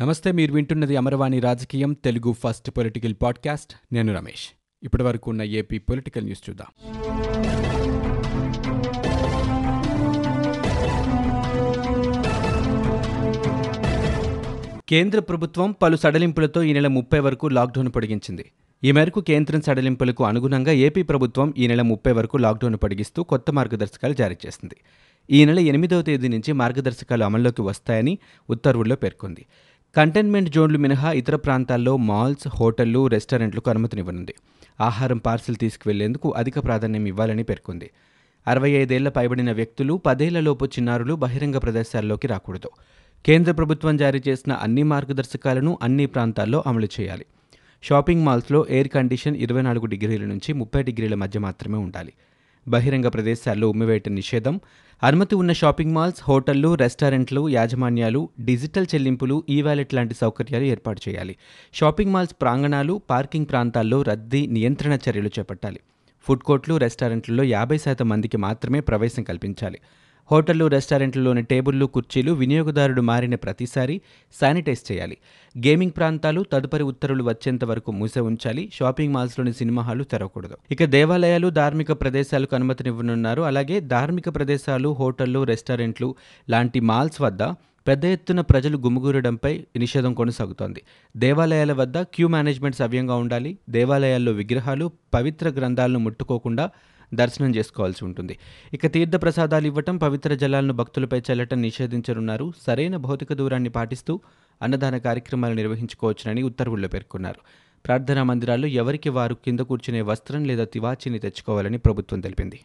నమస్తే మీరు వింటున్నది అమరవాణి రాజకీయం తెలుగు ఫస్ట్ పొలిటికల్ పాడ్కాస్ట్. నేను రమేష్. ఇప్పటి వరకు ఉన్న ఏపీ పొలిటికల్ న్యూస్ చూద్దాం. కేంద్ర ప్రభుత్వం పలు సడలింపులతో ఈ నెల ముప్పై వరకు లాక్డౌన్ పొడిగించింది. ఈ మేరకు కేంద్రం సడలింపులకు అనుగుణంగా ఏపీ ప్రభుత్వం ఈ నెల ముప్పై వరకు లాక్డౌన్ పొడిగిస్తూ కొత్త మార్గదర్శకాలు జారీ చేసింది. ఈ నెల ఎనిమిదవ తేదీ నుంచి మార్గదర్శకాలు అమల్లోకి వస్తాయని ఉత్తర్వుల్లో పేర్కొంది. కంటైన్మెంట్ జోన్లు మినహా ఇతర ప్రాంతాల్లో మాల్స్ హోటళ్ళు రెస్టారెంట్లకు అనుమతినివ్వనుంది. ఆహారం పార్సిల్ తీసుకువెళ్ళేందుకు అధిక ప్రాధాన్యం ఇవ్వాలని పేర్కొంది. అరవై ఐదేళ్ళ పైబడిన వ్యక్తులు పదేళ్ళలోపు చిన్నారులు బహిరంగ ప్రదేశాల్లోకి రాకూడదు. కేంద్ర ప్రభుత్వం జారీ చేసిన అన్ని మార్గదర్శకాలను అన్ని ప్రాంతాల్లో అమలు చేయాలి. షాపింగ్ మాల్స్లో ఎయిర్ కండిషన్ ఇరవై నాలుగు డిగ్రీల నుంచి ముప్పై డిగ్రీల మధ్య మాత్రమే ఉండాలి. బహిరంగ ప్రదేశాల్లో ఉమ్మివేయటం నిషేధం అనుమతి ఉన్న షాపింగ్ మాల్స్ హోటళ్ళు రెస్టారెంట్లు యాజమాన్యాలు డిజిటల్ చెల్లింపులు ఈ వ్యాలెట్ లాంటి సౌకర్యాలు ఏర్పాటు చేయాలి. షాపింగ్ మాల్స్ ప్రాంగణాలు పార్కింగ్ ప్రాంతాల్లో రద్దీ నియంత్రణ చర్యలు చేపట్టాలి. ఫుడ్ కోర్ట్లు రెస్టారెంట్లలో యాభై శాతం మందికి మాత్రమే ప్రవేశం కల్పించాలి. హోటళ్ళు రెస్టారెంట్లలోని టేబుళ్ళు కుర్చీలు వినియోగదారుడు మారిన ప్రతిసారి శానిటైజ్ చేయాలి. గేమింగ్ ప్రాంతాలు తదుపరి ఉత్తర్వులు వచ్చేంత వరకు మూసే ఉంచాలి. షాపింగ్ మాల్స్లోని సినిమా హాలు తెరవకూడదు. ఇక దేవాలయాలు ధార్మిక ప్రదేశాలకు అనుమతినివ్వనున్నారు. అలాగే ధార్మిక ప్రదేశాలు హోటళ్ళు రెస్టారెంట్లు లాంటి మాల్స్ వద్ద పెద్ద ఎత్తున ప్రజలు గుమిగూరడంపై నిషేధం కొనసాగుతోంది. దేవాలయాల వద్ద క్యూ మేనేజ్మెంట్ సవ్యంగా ఉండాలి. దేవాలయాల్లో విగ్రహాలు పవిత్ర గ్రంథాలను ముట్టుకోకుండా దర్శనం చేసుకోవాల్సి ఉంటుంది. ఇక తీర్థ ప్రసాదాలు ఇవ్వటం పవిత్ర జలాలను భక్తులపై చల్లటం నిషేధించనున్నారు. సరైన భౌతిక దూరాన్ని పాటిస్తూ అన్నదాన కార్యక్రమాలు నిర్వహించుకోవచ్చునని ఉత్తర్వుల్లో పేర్కొన్నారు. ప్రార్థనా మందిరాల్లో ఎవరికి వారు కింద కూర్చునే వస్త్రం లేదా తివాచీని తెచ్చుకోవాలని ప్రభుత్వం తెలిపింది.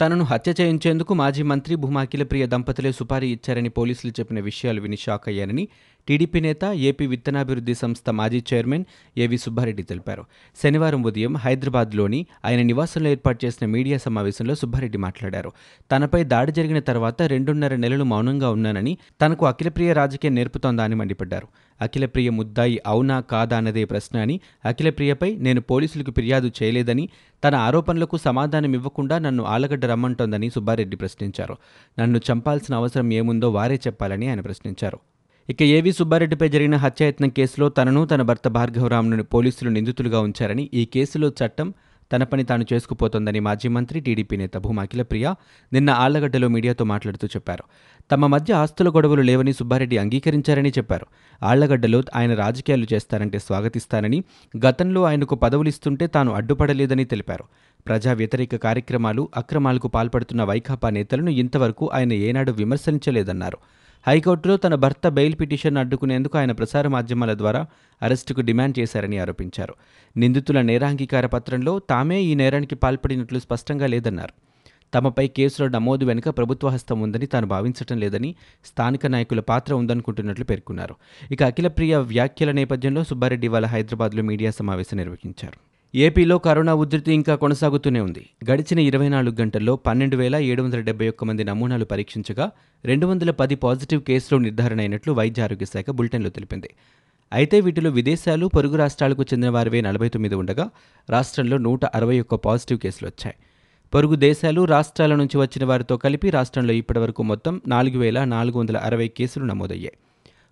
తనను హత్య చేయించేందుకు మాజీ మంత్రి భూమాకిల ప్రియ దంపతులే సుపారీ ఇచ్చారని పోలీసులు చెప్పిన విషయాలు విని షాక్ అయ్యానని టీడీపీ నేత ఏపీ విత్తనాభివృద్ధి సంస్థ మాజీ చైర్మన్ ఏవి సుబ్బారెడ్డి తెలిపారు. శనివారం ఉదయం హైదరాబాద్లోని ఆయన నివాసంలో ఏర్పాటు చేసిన మీడియా సమావేశంలో సుబ్బారెడ్డి మాట్లాడారు. తనపై దాడి జరిగిన తర్వాత రెండున్నర నెలలు మౌనంగా ఉన్నానని తనకు అఖిలప్రియ రాజకీయం నేర్పుతోందా అని మండిపడ్డారు. అఖిలప్రియ ముద్దాయి అవునా కాదా అన్నదే ప్రశ్న అని అఖిలప్రియపై నేను పోలీసులకు ఫిర్యాదు చేయలేదని తన ఆరోపణలకు సమాధానం ఇవ్వకుండా నన్ను ఆలగడ్డ రమ్మంటోందని సుబ్బారెడ్డి ప్రశ్నించారు. నన్ను చంపాల్సిన అవసరం ఏముందో వారే చెప్పాలని ఆయన ప్రశ్నించారు. ఇక ఏవి సుబ్బారెడ్డిపై జరిగిన హత్యాయత్నం కేసులో తనను తన భర్త భార్గవరామ్ను పోలీసులు నిందితులుగా ఉంచారని ఈ కేసులో చట్టం తన పని తాను చేసుకుపోతోందని మాజీ మంత్రి టీడీపీ నేత భూమాఖిల ప్రియ నిన్న ఆళ్ళగడ్డలో మీడియాతో మాట్లాడుతూ చెప్పారు. తమ మధ్య ఆస్తుల గొడవలు లేవని సుబ్బారెడ్డి అంగీకరించారని చెప్పారు. ఆళ్ళగడ్డలో ఆయన రాజకీయాలు చేస్తారంటే స్వాగతిస్తానని గతంలో ఆయనకు పదవులిస్తుంటే తాను అడ్డుపడలేదని తెలిపారు. ప్రజా వ్యతిరేక కార్యక్రమాలు అక్రమాలకు పాల్పడుతున్న వైకాపా నేతలను ఇంతవరకు ఆయన ఏనాడు విమర్శించలేదన్నారు. హైకోర్టులో తన భర్త బెయిల్ పిటిషన్ అడ్డుకునేందుకు ఆయన ప్రసార మాధ్యమాల ద్వారా అరెస్టుకు డిమాండ్ చేశారని ఆరోపించారు. నిందితుల నేరాంగీకార పత్రంలో తామే ఈ నేరానికి పాల్పడినట్లు స్పష్టంగా లేదన్నారు. తమపై కేసులో నమోదు వెనుక ప్రభుత్వ హస్తం ఉందని తాను భావించటం లేదని స్థానిక నాయకుల పాత్ర ఉందనుకుంటున్నట్లు పేర్కొన్నారు. ఇక అఖిలప్రియ వ్యాఖ్యల నేపథ్యంలో సుబ్బారెడ్డి వాళ్ళ హైదరాబాద్లో మీడియా సమావేశం నిర్వహించారు. ఏపీలో కరోనా ఉధృతి ఇంకా కొనసాగుతూనే ఉంది. గడిచిన ఇరవై నాలుగు గంటల్లో పన్నెండు వేల ఏడు వందల డెబ్బై ఒక్క మంది నమూనాలు పరీక్షించగా రెండు వందల పది పాజిటివ్ కేసులు నిర్ధారణ అయినట్లు వైద్య ఆరోగ్య శాఖ బులెటిన్లో తెలిపింది. అయితే వీటిలో విదేశాలు పొరుగు రాష్ట్రాలకు చెందిన వారివే నలభై తొమ్మిది ఉండగా రాష్ట్రంలో నూట అరవై ఒక్క పాజిటివ్ కేసులు వచ్చాయి. పొరుగు దేశాలు రాష్ట్రాల నుంచి వచ్చిన వారితో కలిపి రాష్ట్రంలో ఇప్పటివరకు మొత్తం నాలుగు వేల నాలుగు వందల అరవై కేసులు నమోదయ్యాయి.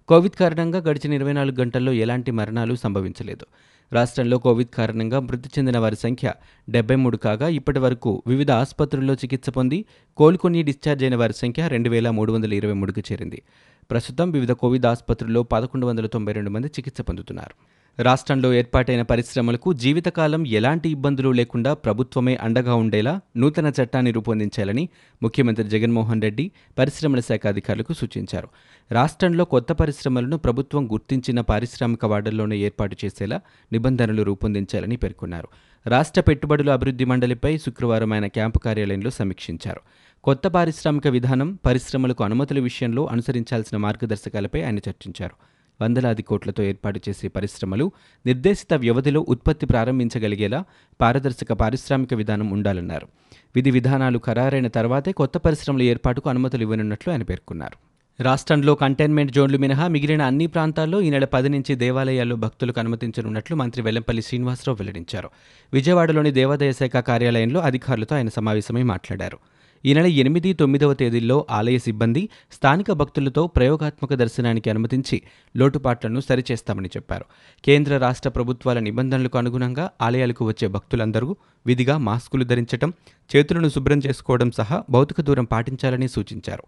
కోవిడ్ కారణంగా గడిచిన ఇరవై నాలుగు గంటల్లో ఎలాంటి మరణాలు సంభవించలేదు. రాష్ట్రంలో కోవిడ్ కారణంగా మృతి చెందిన వారి సంఖ్య డెబ్బై మూడు కాగా ఇప్పటి వరకు వివిధ ఆసుపత్రుల్లో చికిత్స పొంది కోలుకొని డిశ్చార్జ్ అయిన వారి సంఖ్య రెండు వేల మూడు వందల ఇరవై మూడుకు చేరింది. ప్రస్తుతం వివిధ కోవిడ్ ఆసుపత్రుల్లో పదకొండు వందల తొంభై రెండు మంది చికిత్స పొందుతున్నారు. రాష్ట్రంలో ఏర్పాటైన పరిశ్రమలకు జీవితకాలం ఎలాంటి ఇబ్బందులు లేకుండా ప్రభుత్వమే అండగా ఉండేలా నూతన చట్టాన్ని రూపొందించాలని ముఖ్యమంత్రి జగన్మోహన్ రెడ్డి పరిశ్రమల శాఖ అధికారులకు సూచించారు. రాష్ట్రంలో కొత్త పరిశ్రమలను ప్రభుత్వం గుర్తించిన పారిశ్రామిక వార్డుల్లోనే ఏర్పాటు చేసేలా నిబంధనలు రూపొందించాలని పేర్కొన్నారు. రాష్ట్ర పెట్టుబడుల అభివృద్ధి మండలిపై శుక్రవారం ఆయన క్యాంపు కార్యాలయంలో సమీక్షించారు. కొత్త పారిశ్రామిక విధానం పరిశ్రమలకు అనుమతుల విషయంలో అనుసరించాల్సిన మార్గదర్శకాలపై ఆయన చర్చించారు. వందలాది కోట్లతో ఏర్పాటు చేసే పరిశ్రమలు నిర్దేశిత వ్యవధిలో ఉత్పత్తి ప్రారంభించగలిగేలా పారదర్శక పారిశ్రామిక విధానం ఉండాలన్నారు. విధి విధానాలు ఖరారైన తర్వాతే కొత్త పరిశ్రమల ఏర్పాటుకు అనుమతులు ఇవ్వనున్నట్లు ఆయన పేర్కొన్నారు. రాష్ట్రంలో కంటైన్మెంట్ జోన్లు మినహా మిగిలిన అన్ని ప్రాంతాల్లో ఈ నెల పది నుంచి దేవాలయాల్లో భక్తులకు అనుమతించనున్నట్లు మంత్రి వెల్లంపల్లి శ్రీనివాసరావు వెల్లడించారు. విజయవాడలోని దేవాదాయ శాఖ కార్యాలయంలో అధికారులతో ఆయన సమావేశమై మాట్లాడారు. ఈ నెల ఎనిమిది తొమ్మిదవ తేదీల్లో ఆలయ సిబ్బంది స్థానిక భక్తులతో ప్రయోగాత్మక దర్శనానికి అనుమతించి లోటుపాట్లను సరిచేస్తామని చెప్పారు. కేంద్ర రాష్ట్ర ప్రభుత్వాల నిబంధనలకు అనుగుణంగా ఆలయాలకు వచ్చే భక్తులందరూ విధిగా మాస్కులు ధరించడం చేతులను శుభ్రం చేసుకోవడం సహా భౌతిక దూరం పాటించాలని సూచించారు.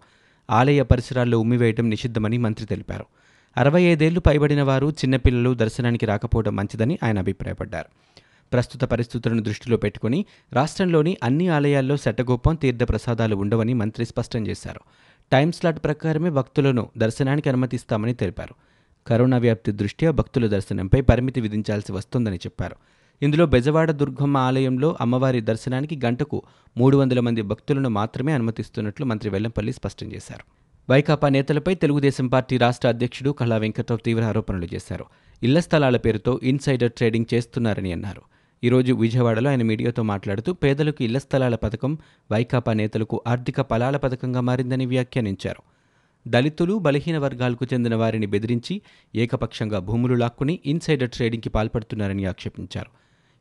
ఆలయ పరిసరాల్లో ఉమ్మివేయడం నిషిద్ధమని మంత్రి తెలిపారు. అరవై ఐదేళ్ళు పైబడిన వారు చిన్నపిల్లలు దర్శనానికి రాకపోవడం మంచిదని ఆయన అభిప్రాయపడ్డారు. ప్రస్తుత పరిస్థితులను దృష్టిలో పెట్టుకుని రాష్ట్రంలోని అన్ని ఆలయాల్లో శటగోపం తీర్థప్రసాదాలు ఉండవని మంత్రి స్పష్టం చేశారు. టైం స్లాట్ ప్రకారమే భక్తులను దర్శనానికి అనుమతిస్తామని తెలిపారు. కరోనా వ్యాప్తి దృష్ట్యా భక్తుల దర్శనంపై పరిమితి విధించాల్సి వస్తోందని చెప్పారు. ఇందులో బెజవాడ దుర్గమ్మ ఆలయంలో అమ్మవారి దర్శనానికి గంటకు మూడు వందల మంది భక్తులను మాత్రమే అనుమతిస్తున్నట్లు మంత్రి వెల్లంపల్లి స్పష్టం చేశారు. వైకాపా నేతలపై తెలుగుదేశం పార్టీ రాష్ట్ర అధ్యక్షుడు కళా వెంకట్రావు తీవ్ర ఆరోపణలు చేశారు. ఇళ్ళ స్థలాల పేరుతో ఇన్సైడర్ ట్రేడింగ్ చేస్తున్నారని అన్నారు. ఈరోజు విజయవాడలో ఆయన మీడియాతో మాట్లాడుతూ పేదలకు ఇళ్ళ స్థలాల పథకం వైకాపా నేతలకు ఆర్థిక ఫలాల పథకంగా మారిందని వ్యాఖ్యానించారు. దళితులు బలహీన వర్గాలకు చెందిన వారిని బెదిరించి ఏకపక్షంగా భూములు లాక్కుని ఇన్సైడర్ ట్రేడింగ్కి పాల్పడుతున్నారని ఆక్షేపించారు.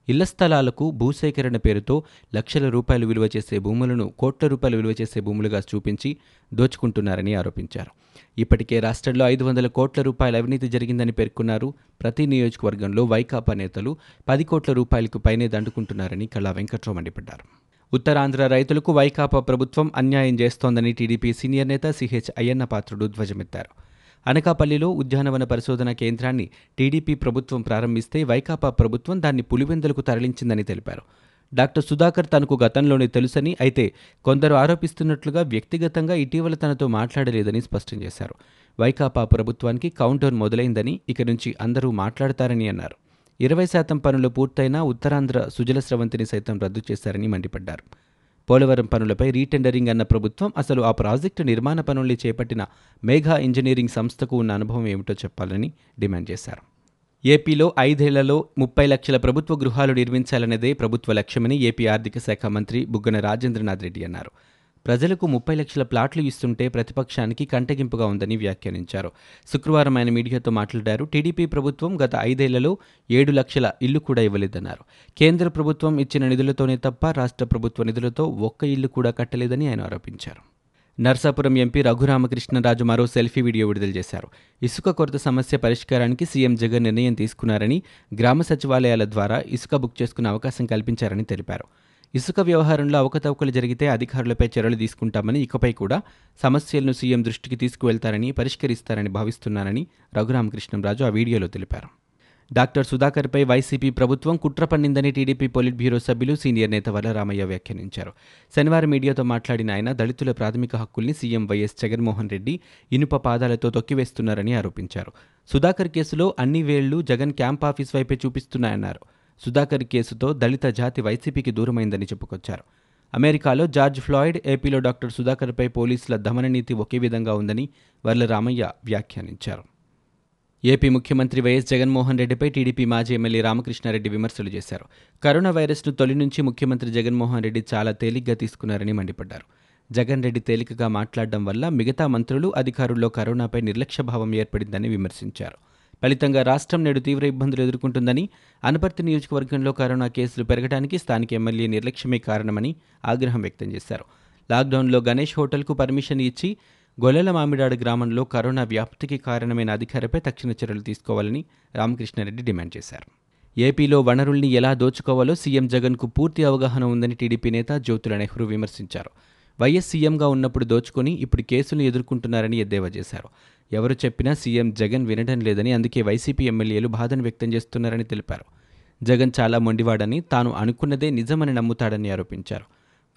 ఇళ్ళ స్థలాలకు భూసేకరణ పేరుతో లక్షల రూపాయలు విలువ చేసే భూములను కోట్ల రూపాయలు విలువ చేసే భూములుగా చూపించి దోచుకుంటున్నారని ఆరోపించారు. ఇప్పటికే రాష్ట్రంలో ఐదు వందల కోట్ల రూపాయల అవినీతి జరిగిందని పేర్కొన్నారు ప్రతి నియోజకవర్గంలో వైకాపా నేతలు పది కోట్ల రూపాయలకు పైనే దండుకుంటున్నారని కళా వెంకట్రావు మండిపడ్డారు. ఉత్తరాంధ్ర రైతులకు వైకాపా ప్రభుత్వం అన్యాయం చేస్తోందని టీడీపీ సీనియర్ నేత సిహెచ్ అయ్యన్న పాత్రుడు ధ్వజమెత్తారు. అనకాపల్లిలో ఉద్యానవన పరిశోధన కేంద్రాన్ని టీడీపీ ప్రభుత్వం ప్రారంభిస్తే వైకాపా ప్రభుత్వం దాన్ని పులివెందులకు తరలించిందని తెలిపారు. డాక్టర్ సుధాకర్ తనకు గతంలోనే తెలుసని అయితే కొందరు ఆరోపిస్తున్నట్లుగా వ్యక్తిగతంగా ఇటీవల తనతో మాట్లాడలేదని స్పష్టం చేశారు. వైకాపా ప్రభుత్వానికి కౌంటర్ మొదలైందని ఇక నుంచి అందరూ మాట్లాడతారని అన్నారు. ఇరవై శాతం పనులు పూర్తయినా ఉత్తరాంధ్ర సుజల స్రవంతిని సైతం రద్దు చేశారని మండిపడ్డారు. పోలవరం పనులపై రీటెండరింగ్ అన్న ప్రభుత్వం అసలు ఆ ప్రాజెక్టు నిర్మాణ పనుల్ని చేపట్టిన మేఘా ఇంజనీరింగ్ సంస్థకు ఉన్న అనుభవం ఏమిటో చెప్పాలని డిమాండ్ చేశారు. ఏపీలో ఐదేళ్ళలో ముప్పై లక్షల ప్రభుత్వ గృహాలు నిర్మించాలన్నదే ప్రభుత్వ లక్ష్యమని ఏపీ ఆర్థిక శాఖ మంత్రి బుగ్గన రాజేంద్రనాథ్ రెడ్డి అన్నారు. ప్రజలకు ముప్పై లక్షల ప్లాట్లు ఇస్తుంటే ప్రతిపక్షానికి కంటగింపుగా ఉందని వ్యాఖ్యానించారు. శుక్రవారం ఆయన మీడియాతో మాట్లాడారు. టీడీపీ ప్రభుత్వం గత ఐదేళ్ళలో ఏడు లక్షల ఇల్లు కూడా ఇవ్వలేదన్నారు. కేంద్ర ప్రభుత్వం ఇచ్చిన నిధులతోనే తప్ప రాష్ట్ర ప్రభుత్వ నిధులతో ఒక్క ఇల్లు కూడా కట్టలేదని ఆయన ఆరోపించారు. నర్సాపురం ఎంపీ రఘురామకృష్ణరాజు మరో సెల్ఫీ వీడియో విడుదల చేశారు. ఇసుక కొరత సమస్య పరిష్కారానికి సీఎం జగన్ నిర్ణయం తీసుకున్నారని గ్రామ సచివాలయాల ద్వారా ఇసుక బుక్ చేసుకునే అవకాశం కల్పించారని తెలిపారు. ఇసుక వ్యవహారంలో అవకతవకలు జరిగితే అధికారులపై చర్యలు తీసుకుంటామని ఇకపై కూడా సమస్యలను సీఎం దృష్టికి తీసుకువెళ్తారని పరిష్కరిస్తారని భావిస్తున్నానని రఘురామకృష్ణంరాజు ఆ వీడియోలో తెలిపారు. డాక్టర్ సుధాకర్పై వైసీపీ ప్రభుత్వం కుట్ర పన్నిందని టీడీపీ పోలిట్ బ్యూరో సభ్యులు సీనియర్ నేత వల్లరామయ్య వ్యాఖ్యానించారు. శనివారం మీడియాతో మాట్లాడిన ఆయన దళితుల ప్రాథమిక హక్కుల్ని సీఎం వైఎస్ జగన్మోహన్ రెడ్డి ఇనుప పాదాలతో తొక్కివేస్తున్నారని ఆరోపించారు. సుధాకర్ కేసులో అన్ని వేళ్ళు జగన్ క్యాంప్ ఆఫీస్ వైపే చూపిస్తున్నాయన్నారు. సుధాకర్ కేసుతో దళిత జాతి వైసీపీకి దూరమైందని చెప్పుకొచ్చారు. అమెరికాలో జార్జ్ ఫ్లాయిడ్ ఏపీలో డాక్టర్ సుధాకర్పై పోలీసుల దమన నీతి ఒకే విధంగా ఉందని వర్లరామయ్య వ్యాఖ్యానించారు. ఏపీ ముఖ్యమంత్రి వైఎస్ జగన్మోహన్ రెడ్డిపై టీడీపీ మాజీ ఎమ్మెల్యే రామకృష్ణారెడ్డి విమర్శలు చేశారు. కరోనా వైరస్ను తొలి నుంచి ముఖ్యమంత్రి జగన్మోహన్ రెడ్డి చాలా తేలిగ్గా తీసుకున్నారని మండిపడ్డారు. జగన్ రెడ్డి తేలికగా మాట్లాడడం వల్ల మిగతా మంత్రులు అధికారుల్లో కరోనాపై నిర్లక్ష్యభావం ఏర్పడిందని విమర్శించారు. ఫలితంగా రాష్ట్రం నేడు తీవ్ర ఇబ్బందులు ఎదుర్కొంటుందని అనపర్తి నియోజకవర్గంలో కరోనా కేసులు పెరగడానికి స్థానిక ఎమ్మెల్యే నిర్లక్ష్యమే కారణమని ఆగ్రహం వ్యక్తం చేశారు. లాక్డౌన్లో గణేష్ హోటల్కు పర్మిషన్ ఇచ్చి గొల్లెల మామిడాడు గ్రామంలో కరోనా వ్యాప్తికి కారణమైన అధికారిపై తక్షణ చర్యలు తీసుకోవాలని రామకృష్ణారెడ్డి డిమాండ్ చేశారు. ఏపీలో వనరుల్ని ఎలా దోచుకోవాలో సీఎం జగన్కు పూర్తి అవగాహన ఉందని టీడీపీ నేత జ్యోతుల నెహ్రూ విమర్శించారు. వైఎస్ సీఎంగా ఉన్నప్పుడు దోచుకొని ఇప్పుడు కేసులు ఎదుర్కొంటున్నారని ఎద్దేవా చేశారు. ఎవరు చెప్పినా సీఎం జగన్ వినడం లేదని అందుకే వైసీపీ ఎమ్మెల్యేలు బాధను వ్యక్తం చేస్తున్నారని తెలిపారు. జగన్ చాలా మొండివాడని తాను అనుకున్నదే నిజమని నమ్ముతాడని ఆరోపించారు.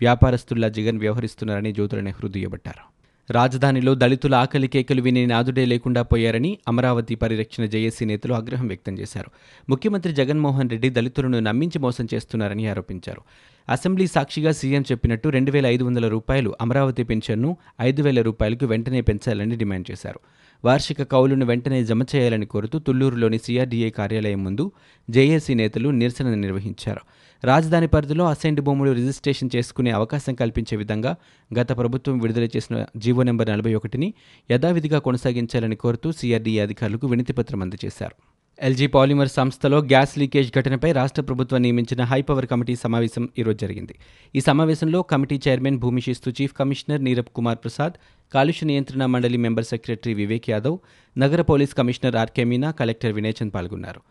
వ్యాపారస్తుల్లా జగన్ వ్యవహరిస్తున్నారని జ్యోతుల నెహ్రూ దుయ్యబట్టారు. రాజధానిలో దళితుల ఆకలి కేకలు వినే నాదుడే లేకుండా పోయారని అమరావతి పరిరక్షణ జేఏసీ నేతలు ఆగ్రహం వ్యక్తం చేశారు. ముఖ్యమంత్రి జగన్మోహన్ రెడ్డి దళితులను నమ్మించి మోసం చేస్తున్నారని ఆరోపించారు. అసెంబ్లీ సాక్షిగా సీఎం చెప్పినట్టు రెండు వేల ఐదు వందల రూపాయలు అమరావతి పెన్షన్ను ఐదు వేల రూపాయలకు వెంటనే పెంచాలని డిమాండ్ చేశారు. వార్షిక కౌలును వెంటనే జమ చేయాలని కోరుతూ తుళ్ళూరులోని సీఆర్డీఏ కార్యాలయం ముందు జేఏసీ నేతలు నిరసన నిర్వహించారు. రాజధాని పరిధిలో అసైన్డ్ భూములు రిజిస్ట్రేషన్ చేసుకునే అవకాశం కల్పించే విధంగా గత ప్రభుత్వం విడుదల చేసిన జీవో నెంబర్ నలభై ఒకటిని యథావిధిగా కొనసాగించాలని కోరుతూ సీఆర్డీఏ అధికారులకు వినతిపత్రం అందజేశారు. ఎల్జీ పాలిమర్ సంస్థలో గ్యాస్ లీకేజ్ ఘటనపై రాష్ట్ర ప్రభుత్వం నియమించిన హైపవర్ కమిటీ సమావేశం ఈరోజు జరిగింది. ఈ సమావేశంలో కమిటీ చైర్మన్ భూమిశిస్తు చీఫ్ కమిషనర్ నీరబ్ కుమార్ ప్రసాద్ కాలుష్య నియంత్రణ మండలి మెంబర్ సెక్రటరీ వివేక్ యాదవ్ నగర police commissioner RK Meena collector Vinaychand పాల్గొన్నారు.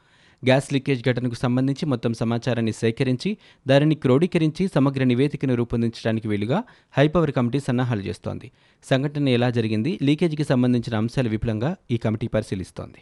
గ్యాస్ లీకేజ్ ఘటనకు సంబంధించి మొత్తం సమాచారాన్ని సేకరించి దానిని క్రోడీకరించి సమగ్ర నివేదికను రూపొందించడానికి వీలుగా హైపవర్ కమిటీ సన్నాహాలు చేస్తోంది. సంఘటన ఎలా జరిగింది లీకేజీకి సంబంధించిన అంశాలు విపులంగా ఈ కమిటీ పరిశీలిస్తోంది.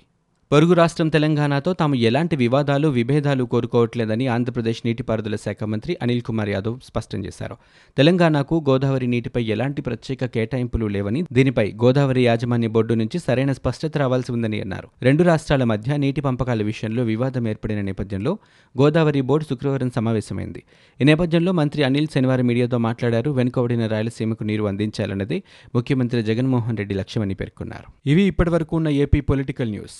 పొరుగు రాష్ట్రం తెలంగాణతో తాము ఎలాంటి వివాదాలు విభేదాలు కోరుకోవట్లేదని ఆంధ్రప్రదేశ్ నీటిపారుదల శాఖ మంత్రి అనిల్ కుమార్ యాదవ్ స్పష్టం చేశారు. తెలంగాణకు గోదావరి నీటిపై ఎలాంటి ప్రత్యేక కేటాయింపులు లేవని దీనిపై గోదావరి యాజమాన్య బోర్డు నుంచి సరైన స్పష్టత రావాల్సి ఉందని అన్నారు. రెండు రాష్ట్రాల మధ్య నీటి పంపకాల విషయంలో వివాదం ఏర్పడిన నేపథ్యంలో గోదావరి బోర్డు శుక్రవారం సమావేశమైంది. ఈ నేపథ్యంలో మంత్రి అనిల్ శనివారం మీడియాతో మాట్లాడారు. వెనుకబడిన రాయలసీమకు నీరు అందించాలన్నది ముఖ్యమంత్రి జగన్మోహన్ రెడ్డి లక్ష్యమని పేర్కొన్నారు. ఇవి ఇప్పటివరకు ఉన్న ఏపీ పొలిటికల్ న్యూస్.